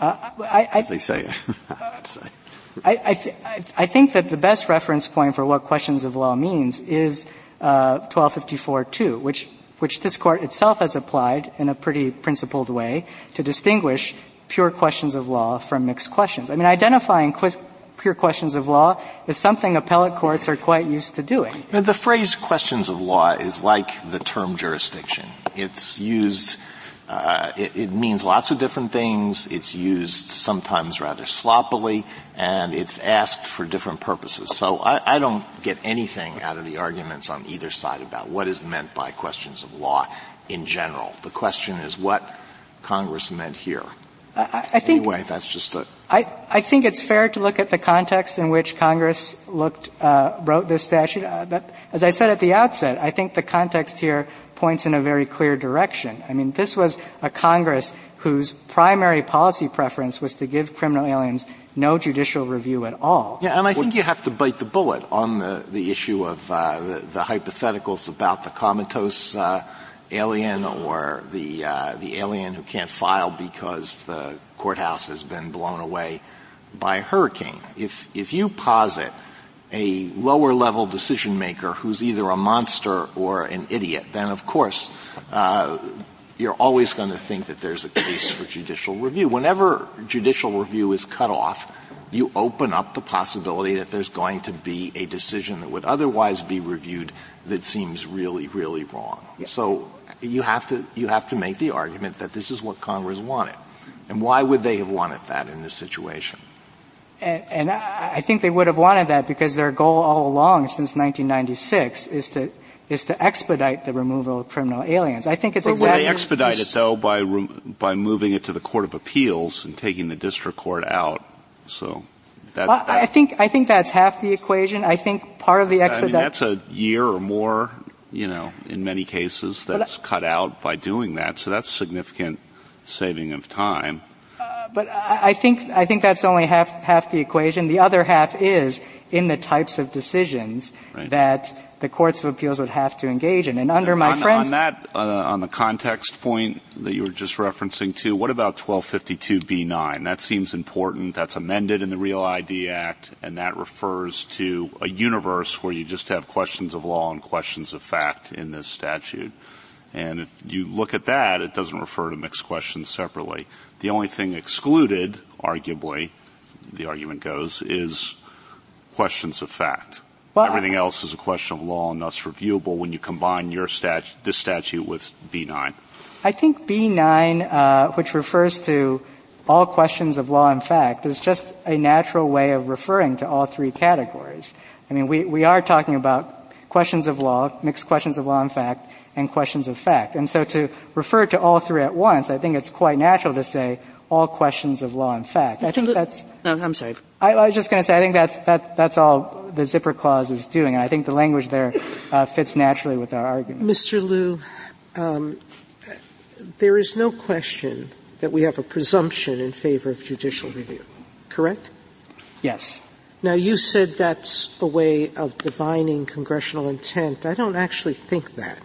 Uh, I, I, as they say. I, I, th- I think that the best reference point for what questions of law means is uh, 1254-2, which which this court itself has applied in a pretty principled way to distinguish pure questions of law from mixed questions. I mean, identifying qu- pure questions of law is something appellate courts are quite used to doing. The phrase questions of law is like the term jurisdiction. It's used uh, it, it, means lots of different things. It's used sometimes rather sloppily, and it's asked for different purposes. So I, I, don't get anything out of the arguments on either side about what is meant by questions of law in general. The question is what Congress meant here. I, I think anyway, that's just a. I, I think it's fair to look at the context in which Congress looked, uh, wrote this statute. Uh, that, as I said at the outset, I think the context here points in a very clear direction. I mean, this was a Congress whose primary policy preference was to give criminal aliens no judicial review at all. Yeah, and I think you have to bite the bullet on the, the issue of uh, the, the, hypotheticals about the comatose uh, alien or the uh, the alien who can't file because the courthouse has been blown away by a hurricane. If if you posit a lower level decision maker who's either a monster or an idiot, then of course uh, you're always going to think that there's a case for judicial review. Whenever judicial review is cut off, you open up the possibility that there's going to be a decision that would otherwise be reviewed that seems really, really wrong. So you have to you have to make the argument that this is what Congress wanted. And why would they have wanted that in this situation? And, and I think they would have wanted that because their goal all along since 1996 is to is to expedite the removal of criminal aliens. I think it's well, exactly. Would they expedite it though by by moving it to the Court of Appeals and taking the district court out? So. That, well, that, I think I think that's half the equation. I think part of the expedite. I mean, that's a year or more, you know, in many cases that's I, cut out by doing that. So that's significant saving of time but I think I think that's only half half the equation. The other half is in the types of decisions right. that the courts of appeals would have to engage in. And under my on, friends, on that, uh, on the context point that you were just referencing to, what about 1252b9? That seems important. That's amended in the Real ID Act, and that refers to a universe where you just have questions of law and questions of fact in this statute. And if you look at that, it doesn't refer to mixed questions separately. The only thing excluded, arguably, the argument goes, is questions of fact. Well, Everything else is a question of law and thus reviewable when you combine your statute, this statute with B9. I think B9, uh, which refers to all questions of law and fact, is just a natural way of referring to all three categories. I mean, we, we are talking about questions of law, mixed questions of law and fact, and questions of fact. And so to refer to all three at once, I think it's quite natural to say all questions of law and fact. I think that's. No, I'm sorry. I, I was just going to say I think that's that, that's all the zipper clause is doing, and I think the language there uh, fits naturally with our argument. Mr. Liu, um, there is no question that we have a presumption in favor of judicial review. Correct? Yes. Now you said that's a way of divining congressional intent. I don't actually think that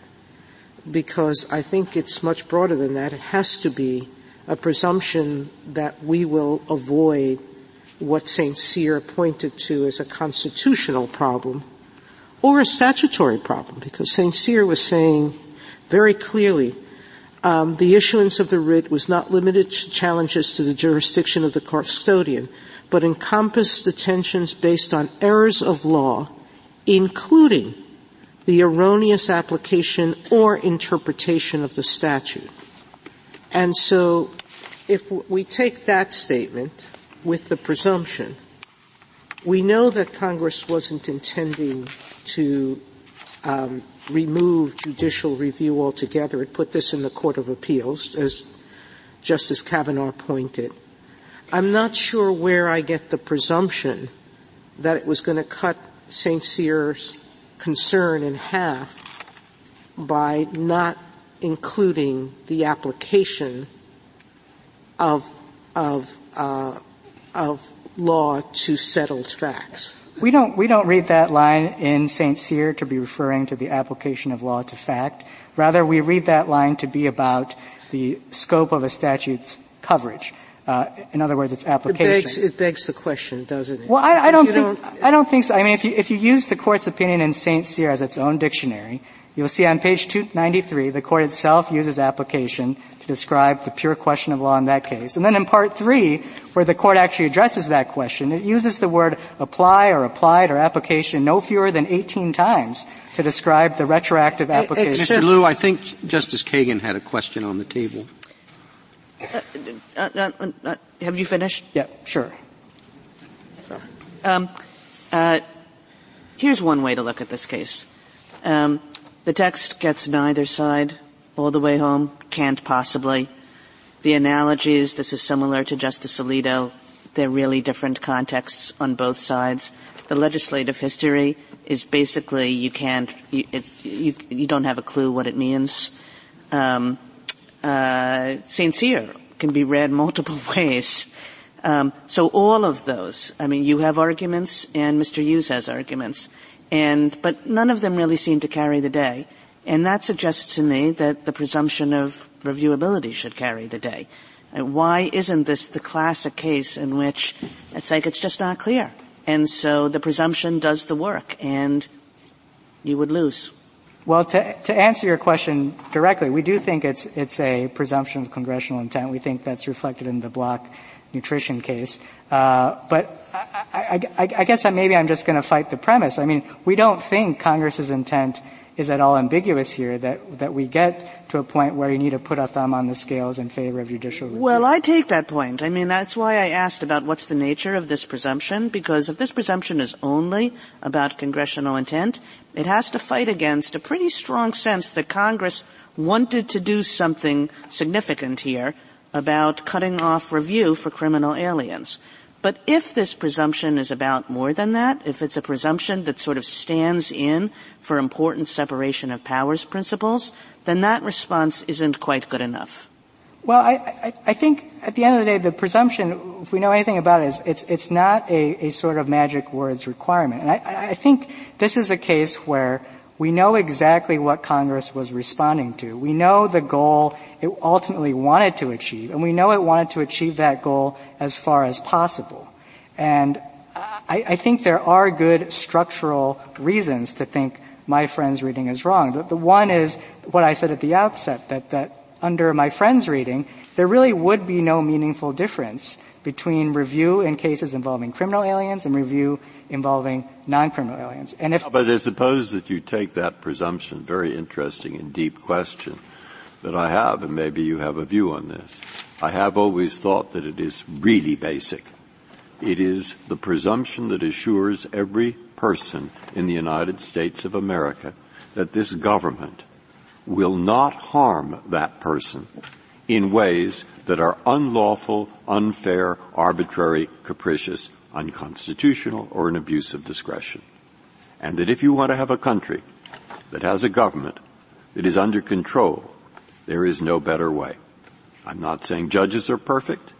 because I think it's much broader than that. It has to be a presumption that we will avoid what St. Cyr pointed to as a constitutional problem or a statutory problem, because St. Cyr was saying very clearly um, the issuance of the writ was not limited to challenges to the jurisdiction of the custodian, but encompassed detentions based on errors of law, including the erroneous application or interpretation of the statute. And so if we take that statement with the presumption, we know that Congress wasn't intending to um, remove judicial review altogether. It put this in the Court of Appeals, as Justice Kavanaugh pointed. I'm not sure where I get the presumption that it was going to cut St. Cyr's concern in half by not including the application of of uh, of law to settled facts. We don't we don't read that line in St. Cyr to be referring to the application of law to fact. Rather, we read that line to be about the scope of a statute's coverage. Uh, in other words, its application. It begs, it begs the question, doesn't it? Well, I, I don't think don't, I don't think so. I mean, if you if you use the court's opinion in Saint Cyr as its own dictionary, You'll see on page 293, the court itself uses application to describe the pure question of law in that case. And then in part three, where the court actually addresses that question, it uses the word apply or applied or application no fewer than 18 times to describe the retroactive application. Mr. Liu, I think Justice Kagan had a question on the table. Uh, uh, uh, have you finished? Yeah, sure. Um, uh, here's one way to look at this case. Um, the text gets neither side all the way home, can't possibly. The analogies, this is similar to Justice Alito. They're really different contexts on both sides. The legislative history is basically you can't, you, you, you don't have a clue what it means. Um, uh. Cyr can be read multiple ways. Um, so all of those, I mean, you have arguments and Mr. Hughes has arguments, and but none of them really seem to carry the day, and that suggests to me that the presumption of reviewability should carry the day. And why isn't this the classic case in which it's like it's just not clear, and so the presumption does the work, and you would lose. Well, to, answer your question directly, we do think it's, a presumption of congressional intent. We think that's reflected in the block nutrition case. Uh, but I, guess maybe I'm just going to fight the premise. I mean, we don't think Congress's intent is at all ambiguous here that, that we get to a point where you need to put a thumb on the scales in favor of judicial review. Well, I take that point. I mean, that's why I asked about what's the nature of this presumption, because if this presumption is only about congressional intent, it has to fight against a pretty strong sense that Congress wanted to do something significant here about cutting off review for criminal aliens. But if this presumption is about more than that, if it's a presumption that sort of stands in for important separation of powers principles, then that response isn't quite good enough. Well, I, I, think at the end of the day, the presumption, if we know anything about it, is it's, it's not a, a sort of magic words requirement. And I, I think this is a case where we know exactly what Congress was responding to. We know the goal it ultimately wanted to achieve, and we know it wanted to achieve that goal as far as possible. And I, I think there are good structural reasons to think my friend's reading is wrong. The, the one is what I said at the outset, that, that under my friend's reading, there really would be no meaningful difference between review in cases involving criminal aliens and review involving non-criminal aliens. And if but I suppose that you take that presumption, very interesting and deep question that I have, and maybe you have a view on this. I have always thought that it is really basic. It is the presumption that assures every person in the United States of America that this government will not harm that person in ways that are unlawful, unfair, arbitrary, capricious, unconstitutional, or an abuse of discretion. And that if you want to have a country that has a government that is under control, there is no better way. I'm not saying judges are perfect,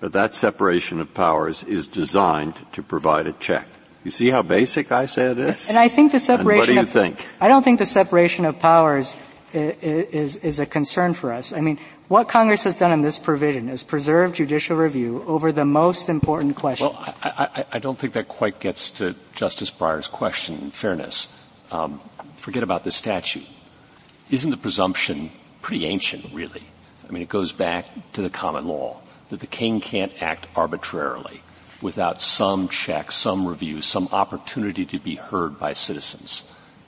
but that separation of powers is designed to provide a check. You see how basic I say it is? And I think the separation and what do you of, think? I don't think the separation of powers is, is, a concern for us. I mean, what Congress has done in this provision is preserve judicial review over the most important questions. Well, I, I, I don't think that quite gets to Justice Breyer's question, in fairness. Um, forget about the statute. Isn't the presumption pretty ancient, really? I mean, it goes back to the common law that the king can't act arbitrarily without some check, some review, some opportunity to be heard by citizens.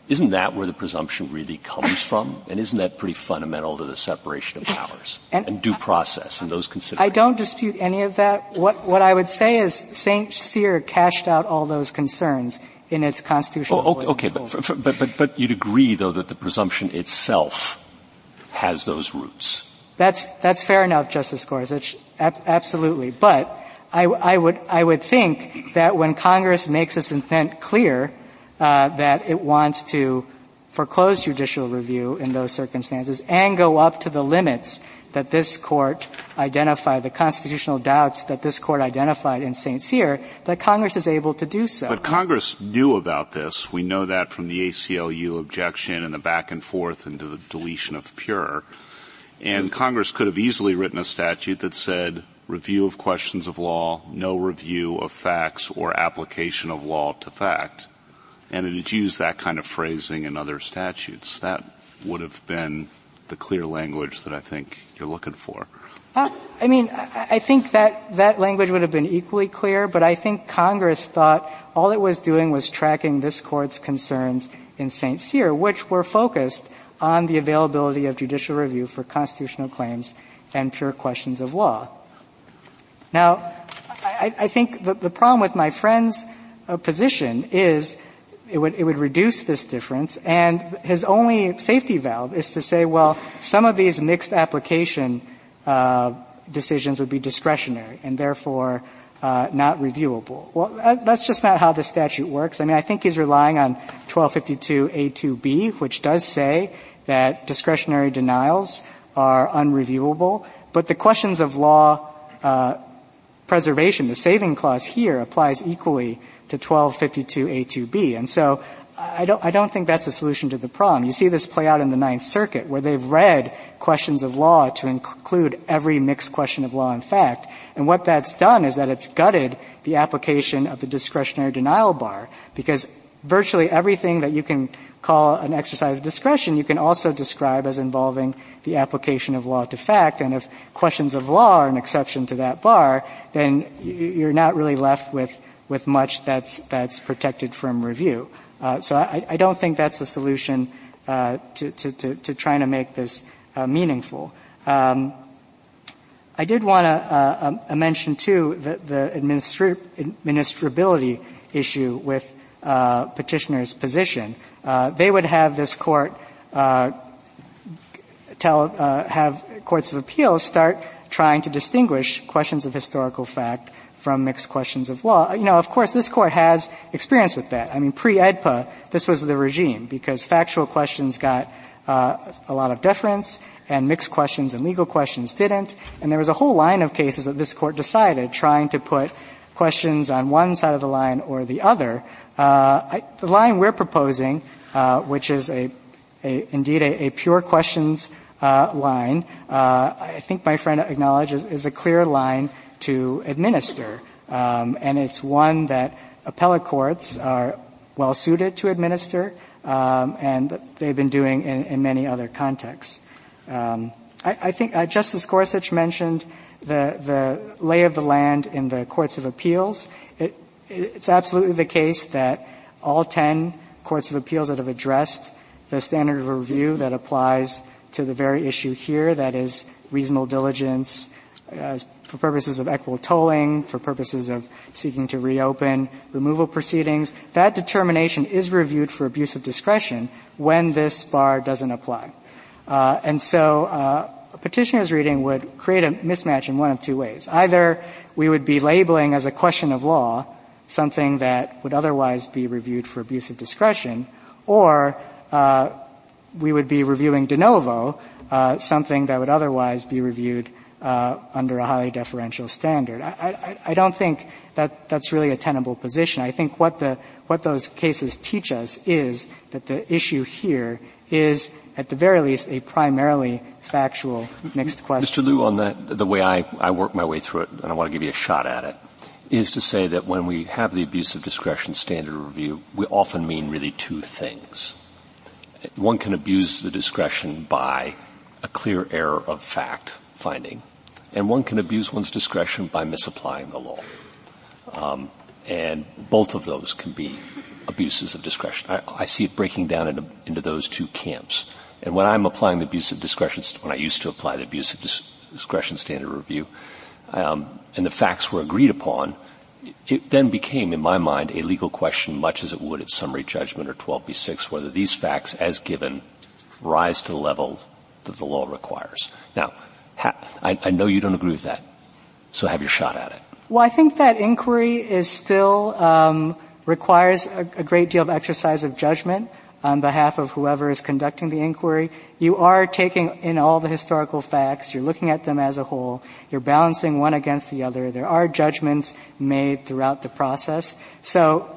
Isn't that where the presumption really comes from? And isn't that pretty fundamental to the separation of powers and, and due process and those considerations? I don't dispute any of that. What, what I would say is St. Cyr cashed out all those concerns in its constitutional. Oh, okay, okay but, for, for, but, but, but you'd agree though that the presumption itself has those roots. That's, that's fair enough, Justice Gorsuch. Ab- absolutely. But I, I would, I would think that when Congress makes its intent clear, Uh, that it wants to foreclose judicial review in those circumstances and go up to the limits that this court identified, the constitutional doubts that this court identified in St. Cyr, that Congress is able to do so. But Congress knew about this. We know that from the ACLU objection and the back and forth into the deletion of pure. And Congress could have easily written a statute that said review of questions of law, no review of facts or application of law to fact and it had used that kind of phrasing in other statutes. That would have been the clear language that I think you're looking for. Uh, I mean, I think that that language would have been equally clear, but I think Congress thought all it was doing was tracking this court's concerns in St. Cyr, which were focused on the availability of judicial review for constitutional claims and pure questions of law. Now, I, I think the, the, problem with my friend's uh, position is it would, it would reduce this difference, and his only safety valve is to say, well, some of these mixed application uh, decisions would be discretionary, and therefore uh, not reviewable. Well, that, that's just not how the statute works. I mean, I think he's relying on 1252A2B, which does say that discretionary denials are unreviewable, but the questions of law uh, preservation, the saving clause here applies equally to 1252A2B. And so I don't, I don't think that's a solution to the problem. You see this play out in the Ninth Circuit where they've read questions of law to include every mixed question of law and fact. And what that's done is that it's gutted the application of the discretionary denial bar because virtually everything that you can call an exercise of discretion, you can also describe as involving the application of law to fact. And if questions of law are an exception to that bar, then you're not really left with, with much that's, that's protected from review. Uh, so I, I, don't think that's a solution uh, to, to, to, to, trying to make this uh, meaningful. Um, I did want to uh, um, mention too the, the administri- administrability issue with uh, petitioner's position. Uh, they would have this court tell have courts of appeals start trying to distinguish questions of historical fact from mixed questions of law. You know, of course, this court has experience with that. I mean, pre-AEDPA, this was the regime because factual questions got uh, a lot of deference and mixed questions and legal questions didn't. And there was a whole line of cases that this court decided trying to put questions on one side of the line or the other. Uh, I, the line we're proposing, uh, which is a, a indeed a, a, pure questions uh, line, uh, I think my friend acknowledges is a clear line to administer. Um, and it's one that appellate courts are well suited to administer, um, and they've been doing in, in many other contexts. Um, I, I, think uh, Justice Gorsuch mentioned the, the lay of the land in the courts of appeals. It, it's absolutely the case that all ten courts of appeals that have addressed the standard of review that applies to the very issue here, that is reasonable diligence, uh, for purposes of equitable tolling, for purposes of seeking to reopen removal proceedings, that determination is reviewed for abuse of discretion when this bar doesn't apply. Uh, and so uh, a petitioner's reading would create a mismatch in one of two ways. Either we would be labeling as a question of law something that would otherwise be reviewed for abuse of discretion, or uh, we would be reviewing de novo uh, something that would otherwise be reviewed uh, under a highly deferential standard. I, I, I, don't think that that's really a tenable position. I think what the what those cases teach us is that the issue here is, at the very least, a primarily factual mixed question. Mr. Liu, on that, the way I, I work my way through it, and I want to give you a shot at it, is to say that when we have the abuse of discretion standard review, we often mean really two things. One can abuse the discretion by a clear error of fact finding, and one can abuse one's discretion by misapplying the law. Um, and both of those can be abuses of discretion. I, I see it breaking down into, into, those two camps. And when I'm applying the abuse of discretion, when I used to apply the abuse of dis- discretion standard review, um, and the facts were agreed upon, it then became, in my mind, a legal question, much as it would at summary judgment or 12b6, whether these facts, as given, rise to the level that the law requires. Now, I, I know you don't agree with that, so have your shot at it. Well, I think that inquiry is still um, requires a, a, great deal of exercise of judgment on behalf of whoever is conducting the inquiry. You are taking in all the historical facts. You're looking at them as a whole. You're balancing one against the other. There are judgments made throughout the process. So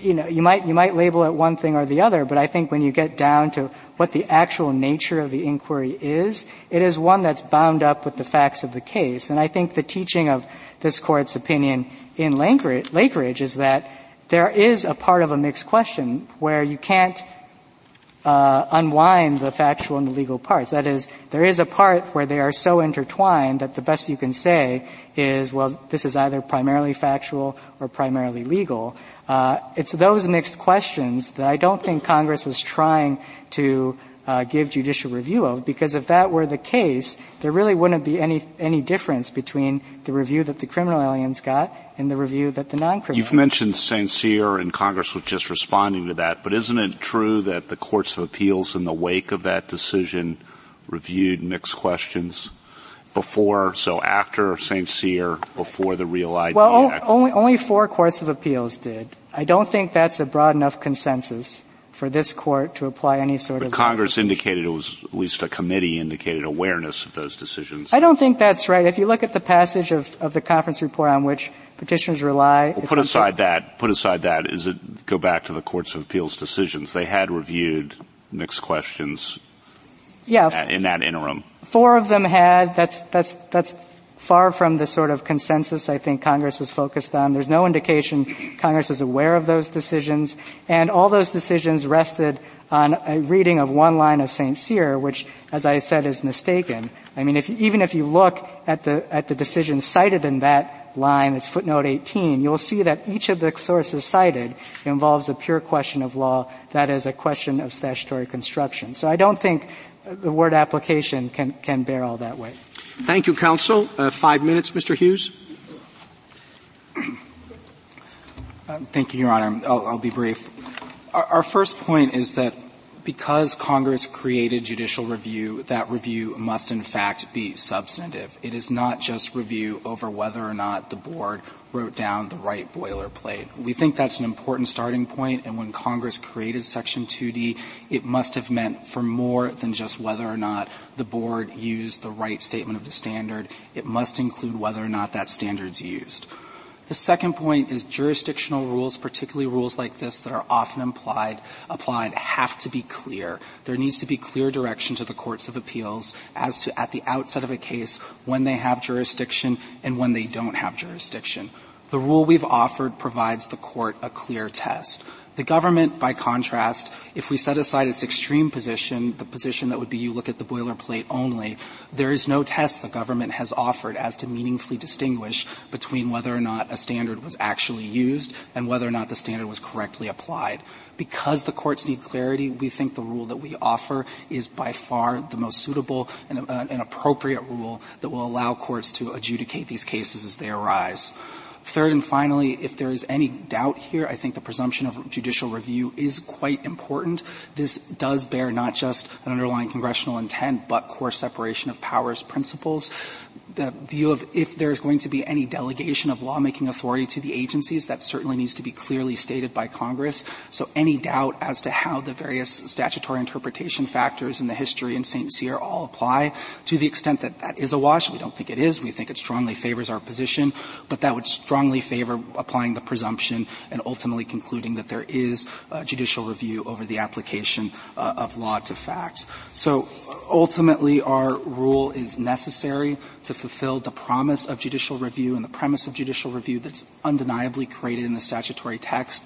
you know, you might, you might label it one thing or the other, but I think when you get down to what the actual nature of the inquiry is, it is one that's bound up with the facts of the case. And I think the teaching of this court's opinion in Lakeridge is that there is a part of a mixed question where you can't uh, unwind the factual and the legal parts. That is, there is a part where they are so intertwined that the best you can say is, well, this is either primarily factual or primarily legal. Uh, it's those mixed questions that I don't think Congress was trying to uh, give judicial review of, because if that were the case, there really wouldn't be any any difference between the review that the criminal aliens got and the review that the non-criminal. You've mentioned St. Cyr, and Congress was just responding to that, but isn't it true that the courts of appeals, in the wake of that decision, reviewed mixed questions? before, so after St. Cyr, before the Real ID well, Act? only, only four courts of appeals did. I don't think that's a broad enough consensus for this court to apply any sort but of. Congress indicated it was at least a committee indicated awareness of those decisions. I don't think that's right. If you look at the passage of, of the conference report on which petitioners rely. Well, put aside that. Put aside that. Is it go back to the courts of appeals decisions? They had reviewed mixed questions. Yeah. In that interim. Four of them had. That's that's that's far from the sort of consensus I think Congress was focused on. There's no indication Congress was aware of those decisions, and all those decisions rested on a reading of one line of St. Cyr, which, as I said, is mistaken. I mean, if you, even if you look at the at the decision cited in that line, it's footnote 18, you'll see that each of the sources cited involves a pure question of law, that is a question of statutory construction. So I don't think the word application can, can bear all that weight. Thank you, counsel. Uh, five minutes, Mr. Hughes. Uh, thank you, Your Honor. I'll, I'll be brief. Our, our, first point is that because Congress created judicial review, that review must in fact be substantive. It is not just review over whether or not the board wrote down the right boilerplate. We think that's an important starting point, and when Congress created Section 2D, it must have meant for more than just whether or not the board used the right statement of the standard. It must include whether or not that standard's used. The second point is jurisdictional rules, particularly rules like this that are often implied, applied, have to be clear. There needs to be clear direction to the courts of appeals as to at the outset of a case when they have jurisdiction and when they don't have jurisdiction. The rule we've offered provides the court a clear test. The government, by contrast, if we set aside its extreme position, the position that would be you look at the boilerplate only, there is no test the government has offered as to meaningfully distinguish between whether or not a standard was actually used and whether or not the standard was correctly applied. Because the courts need clarity, we think the rule that we offer is by far the most suitable and uh, appropriate rule that will allow courts to adjudicate these cases as they arise. Third and finally, if there is any doubt here, I think the presumption of judicial review is quite important. This does bear not just an underlying congressional intent, but core separation of powers principles the view of if there's going to be any delegation of lawmaking authority to the agencies, that certainly needs to be clearly stated by Congress. So any doubt as to how the various statutory interpretation factors in the history in St. Cyr all apply, to the extent that that is a wash, we don't think it is. We think it strongly favors our position, but that would strongly favor applying the presumption and ultimately concluding that there is judicial review over the application uh, of law to facts. So ultimately, our rule is necessary to fulfill the promise of judicial review and the premise of judicial review that's undeniably created in the statutory text.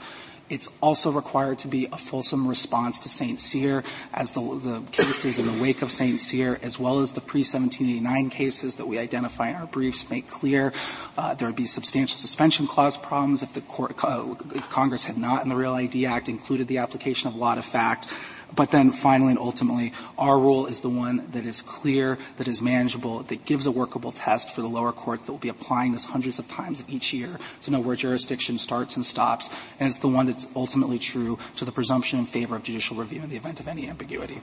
It's also required to be a fulsome response to St. Cyr as the, the, cases in the wake of St. Cyr as well as the pre-1789 cases that we identify in our briefs make clear. Uh, there would be substantial suspension clause problems if the court, uh, if Congress had not in the Real ID Act included the application of law to fact. But then finally and ultimately, our rule is the one that is clear, that is manageable, that gives a workable test for the lower courts that will be applying this hundreds of times each year to know where jurisdiction starts and stops. And it's the one that's ultimately true to the presumption in favor of judicial review in the event of any ambiguity.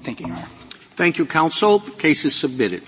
Thank you, Your Honor. Thank you, counsel. The case is submitted.